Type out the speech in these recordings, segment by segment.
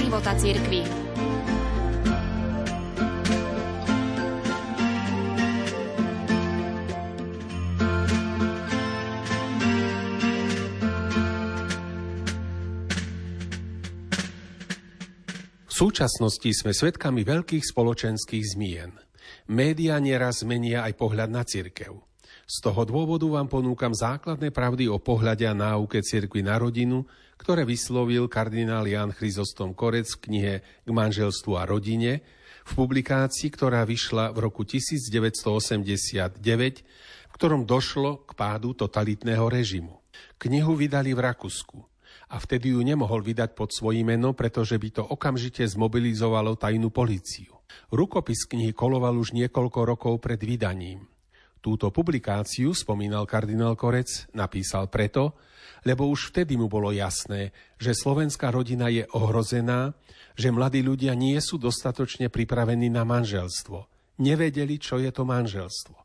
života cirkvi. V súčasnosti sme svedkami veľkých spoločenských zmien. Média nieraz menia aj pohľad na cirkev. Z toho dôvodu vám ponúkam základné pravdy o pohľade a náuke cirkvi na rodinu, ktoré vyslovil kardinál Jan Chryzostom Korec v knihe K manželstvu a rodine, v publikácii, ktorá vyšla v roku 1989, v ktorom došlo k pádu totalitného režimu. Knihu vydali v Rakúsku a vtedy ju nemohol vydať pod svojím menom, pretože by to okamžite zmobilizovalo tajnú políciu. Rukopis knihy koloval už niekoľko rokov pred vydaním. Túto publikáciu, spomínal kardinál Korec, napísal preto, lebo už vtedy mu bolo jasné, že slovenská rodina je ohrozená, že mladí ľudia nie sú dostatočne pripravení na manželstvo. Nevedeli, čo je to manželstvo.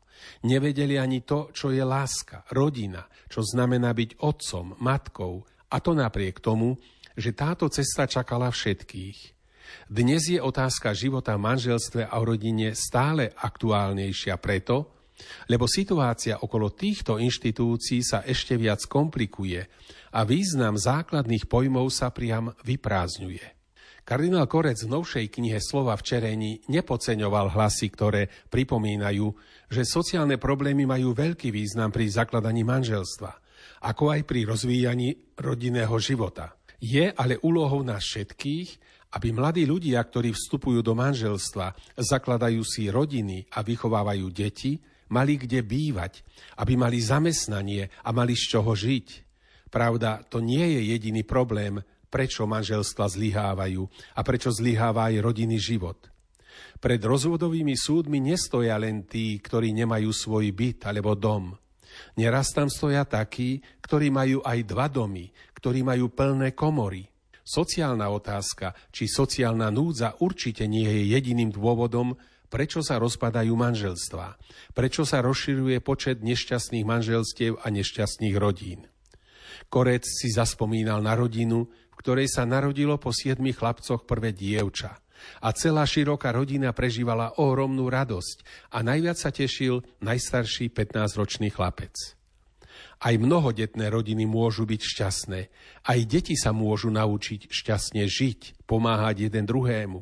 Nevedeli ani to, čo je láska, rodina, čo znamená byť otcom, matkou, a to napriek tomu, že táto cesta čakala všetkých. Dnes je otázka života v manželstve a rodine stále aktuálnejšia preto, lebo situácia okolo týchto inštitúcií sa ešte viac komplikuje a význam základných pojmov sa priam vyprázdňuje. Kardinál Korec v novšej knihe Slova v čerení nepodceňoval hlasy, ktoré pripomínajú, že sociálne problémy majú veľký význam pri zakladaní manželstva – ako aj pri rozvíjaní rodinného života. Je ale úlohou nás všetkých, aby mladí ľudia, ktorí vstupujú do manželstva, zakladajú si rodiny a vychovávajú deti, mali kde bývať, aby mali zamestnanie a mali z čoho žiť. Pravda, to nie je jediný problém, prečo manželstva zlyhávajú a prečo zlyháva aj rodinný život. Pred rozvodovými súdmi nestoja len tí, ktorí nemajú svoj byt alebo dom – Neraz tam stoja takí, ktorí majú aj dva domy, ktorí majú plné komory. Sociálna otázka či sociálna núdza určite nie je jediným dôvodom, prečo sa rozpadajú manželstvá, prečo sa rozširuje počet nešťastných manželstiev a nešťastných rodín. Korec si zaspomínal na rodinu, v ktorej sa narodilo po siedmich chlapcoch prvé dievča – a celá široká rodina prežívala ohromnú radosť a najviac sa tešil najstarší 15-ročný chlapec. Aj mnohodetné rodiny môžu byť šťastné. Aj deti sa môžu naučiť šťastne žiť, pomáhať jeden druhému.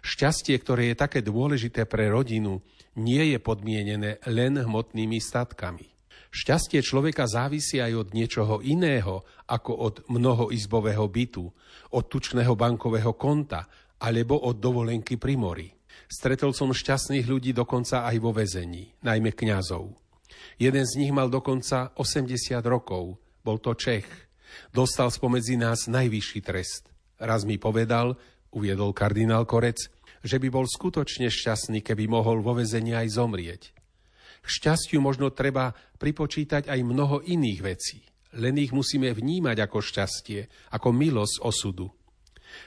Šťastie, ktoré je také dôležité pre rodinu, nie je podmienené len hmotnými statkami. Šťastie človeka závisí aj od niečoho iného ako od mnohoizbového bytu, od tučného bankového konta alebo od dovolenky pri mori. Stretol som šťastných ľudí dokonca aj vo väzení, najmä kňazov. Jeden z nich mal dokonca 80 rokov, bol to Čech. Dostal spomedzi nás najvyšší trest. Raz mi povedal, uviedol kardinál Korec, že by bol skutočne šťastný, keby mohol vo väzení aj zomrieť. K šťastiu možno treba pripočítať aj mnoho iných vecí. Len ich musíme vnímať ako šťastie, ako milosť osudu.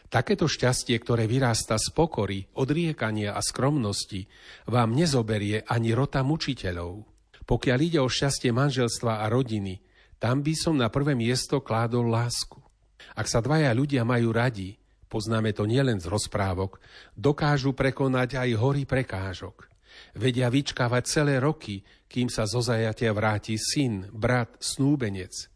Takéto šťastie, ktoré vyrásta z pokory, odriekania a skromnosti, vám nezoberie ani rota mučiteľov. Pokiaľ ide o šťastie manželstva a rodiny, tam by som na prvé miesto kládol lásku. Ak sa dvaja ľudia majú radi, poznáme to nielen z rozprávok, dokážu prekonať aj hory prekážok. Vedia vyčkávať celé roky, kým sa zo zajatia vráti syn, brat, snúbenec –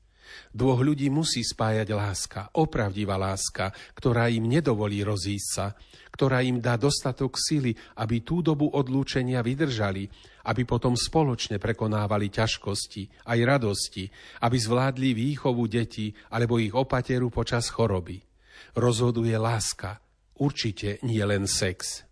Dvoch ľudí musí spájať láska, opravdivá láska, ktorá im nedovolí rozísť sa, ktorá im dá dostatok sily, aby tú dobu odlúčenia vydržali, aby potom spoločne prekonávali ťažkosti, aj radosti, aby zvládli výchovu detí alebo ich opateru počas choroby. Rozhoduje láska, určite nie len sex.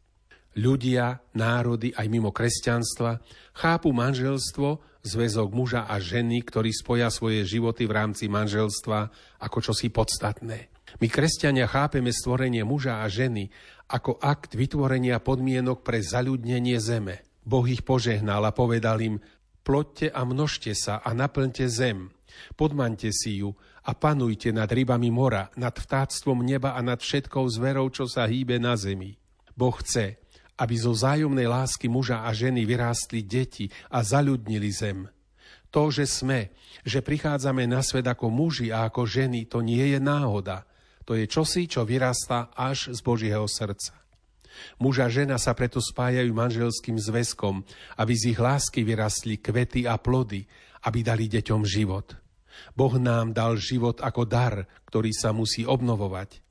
Ľudia, národy aj mimo kresťanstva chápu manželstvo zväzok muža a ženy, ktorí spoja svoje životy v rámci manželstva ako čosi podstatné. My, kresťania, chápeme stvorenie muža a ženy ako akt vytvorenia podmienok pre zaľudnenie zeme. Boh ich požehnal a povedal im, ploďte a množte sa a naplňte zem. Podmaňte si ju a panujte nad rybami mora, nad vtáctvom neba a nad všetkou zverou, čo sa hýbe na zemi. Boh chce, aby zo zájomnej lásky muža a ženy vyrástli deti a zaľudnili zem. To, že sme, že prichádzame na svet ako muži a ako ženy, to nie je náhoda. To je čosi, čo vyrastá až z Božieho srdca. Muž a žena sa preto spájajú manželským zväzkom, aby z ich lásky vyrastli kvety a plody, aby dali deťom život. Boh nám dal život ako dar, ktorý sa musí obnovovať.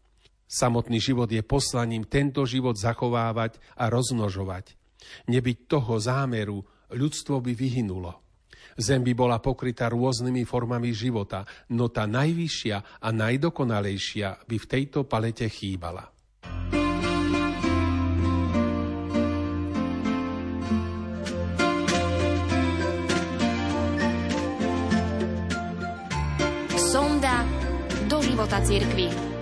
Samotný život je poslaním tento život zachovávať a rozmnožovať. Nebyť toho zámeru, ľudstvo by vyhynulo. Zem by bola pokrytá rôznymi formami života, no tá najvyššia a najdokonalejšia by v tejto palete chýbala. Života cirkvi.